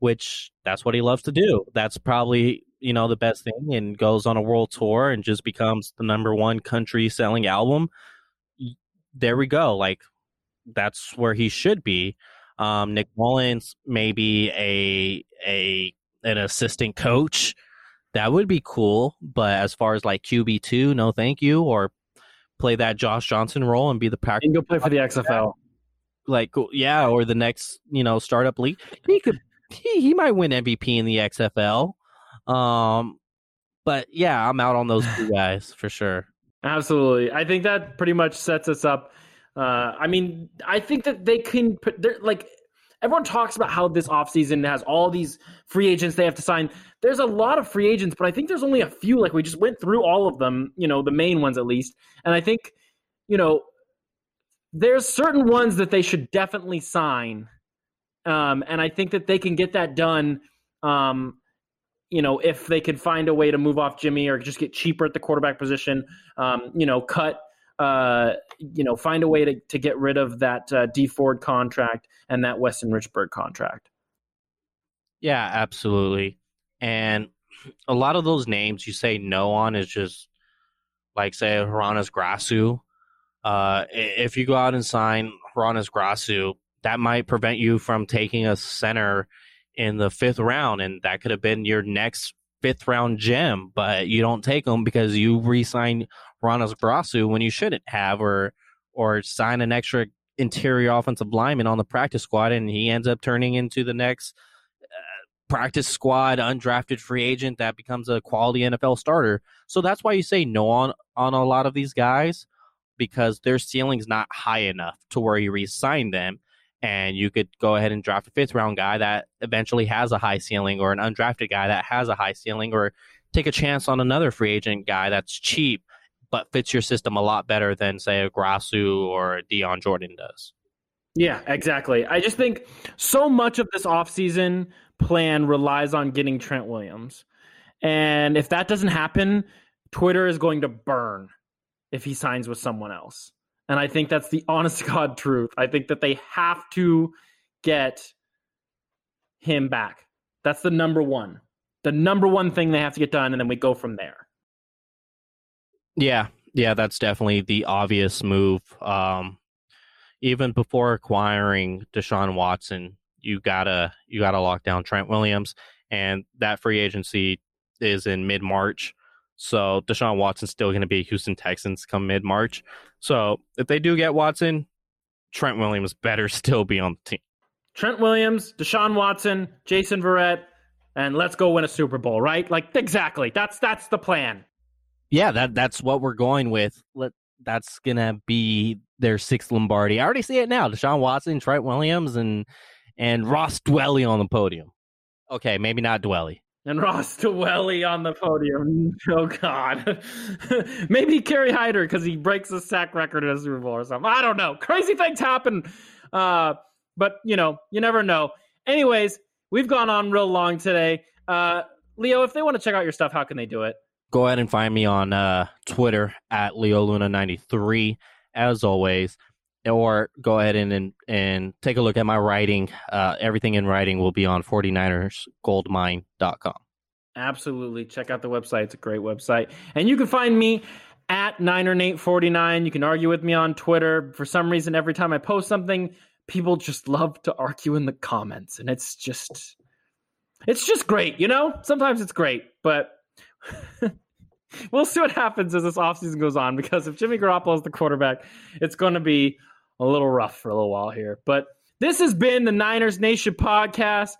which that's what he loves to do. That's probably, you know, the best thing and goes on a world tour and just becomes the number one country selling album. There we go. Like that's where he should be. Um, Nick Mullens, maybe a a an assistant coach. That would be cool. But as far as like QB two, no, thank you. Or play that Josh Johnson role and be the practice. And go play for the XFL. Like yeah, or the next you know startup league. He could he he might win MVP in the XFL. Um, but yeah, I'm out on those two guys for sure. Absolutely, I think that pretty much sets us up uh, I mean, I think that they can put they're like everyone talks about how this offseason has all these free agents they have to sign. There's a lot of free agents, but I think there's only a few. Like we just went through all of them, you know, the main ones at least. And I think, you know, there's certain ones that they should definitely sign. Um, and I think that they can get that done. Um, you know, if they could find a way to move off Jimmy or just get cheaper at the quarterback position, um, you know, cut uh, you know, find a way to, to get rid of that uh, Dee Ford contract and that Weston Richburg contract. Yeah, absolutely. And a lot of those names you say no on is just like say Hroniss Grasu. Uh, if you go out and sign Hroniss Grasu, that might prevent you from taking a center in the fifth round, and that could have been your next fifth round gem, but you don't take them because you re-sign Hroniss Grasu when you shouldn't have, or or sign an extra interior offensive lineman on the practice squad, and he ends up turning into the next uh, practice squad undrafted free agent that becomes a quality NFL starter. So that's why you say no on on a lot of these guys because their ceiling's not high enough to where you re-sign them and you could go ahead and draft a fifth round guy that eventually has a high ceiling or an undrafted guy that has a high ceiling or take a chance on another free agent guy that's cheap but fits your system a lot better than say a Grasu or a Dion Jordan does. Yeah, exactly. I just think so much of this offseason plan relies on getting Trent Williams. And if that doesn't happen, Twitter is going to burn if he signs with someone else. And I think that's the <laughs> honest God truth. I think that they have to get him back. That's the number one. The number one thing they have to get done, and then we go from there. Yeah, yeah, that's definitely the obvious move. Um, even before acquiring Deshaun Watson, you gotta you gotta lock down Trent Williams, and that free agency is in mid March. So Deshaun Watson's still going to be Houston Texans come mid March. So if they do get Watson, Trent Williams better <laughs> still be on the team. Trent Williams, Deshaun Watson, Jason Verrett, and let's go win a Super Bowl, right? Like exactly. That's that's the plan. Yeah, that that's what we're going with. Let that's gonna be their sixth Lombardi. I already see it now. Deshaun Watson, Trent Williams, and and Ross Dwelley on the podium. Okay, maybe not Dwelley. And Ross <laughs> Dwelley on the podium. Oh God, <laughs> maybe Kerry Hyder because he breaks the sack record in a Super Bowl or something. I don't know. Crazy things happen, uh, but you know, you never know. Anyways, we've gone on real long today. Uh, Leo, if they want to check out your stuff, how can they do it? Go ahead and find me on uh, Twitter at LeoLuna93. As always, or go ahead and, and, and take a look at my writing. Uh, everything in writing will be on 49ersgoldmine.com. Absolutely. Check out the website. It's a great website. And you can find me at NinerNate49. You can argue with me on Twitter. For some reason, every time I post something, people just love to argue in the comments. And it's just, it's just great, you know? Sometimes it's great, but <laughs> we'll see what happens as this offseason goes on because if Jimmy Garoppolo is the quarterback, it's going to be a little rough for a little while here. But this has been the Niners Nation podcast.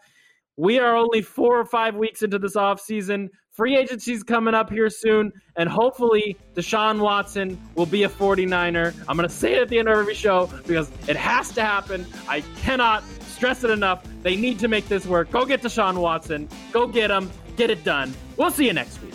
We are only four or five weeks into this offseason. Free agency's coming up here soon, and hopefully Deshaun Watson will be a 49er. I'm going to say it at the end of every show because it has to happen. I cannot stress it enough. They need to make this work. Go get Deshaun Watson. Go get him. Get it done. We'll see you next week.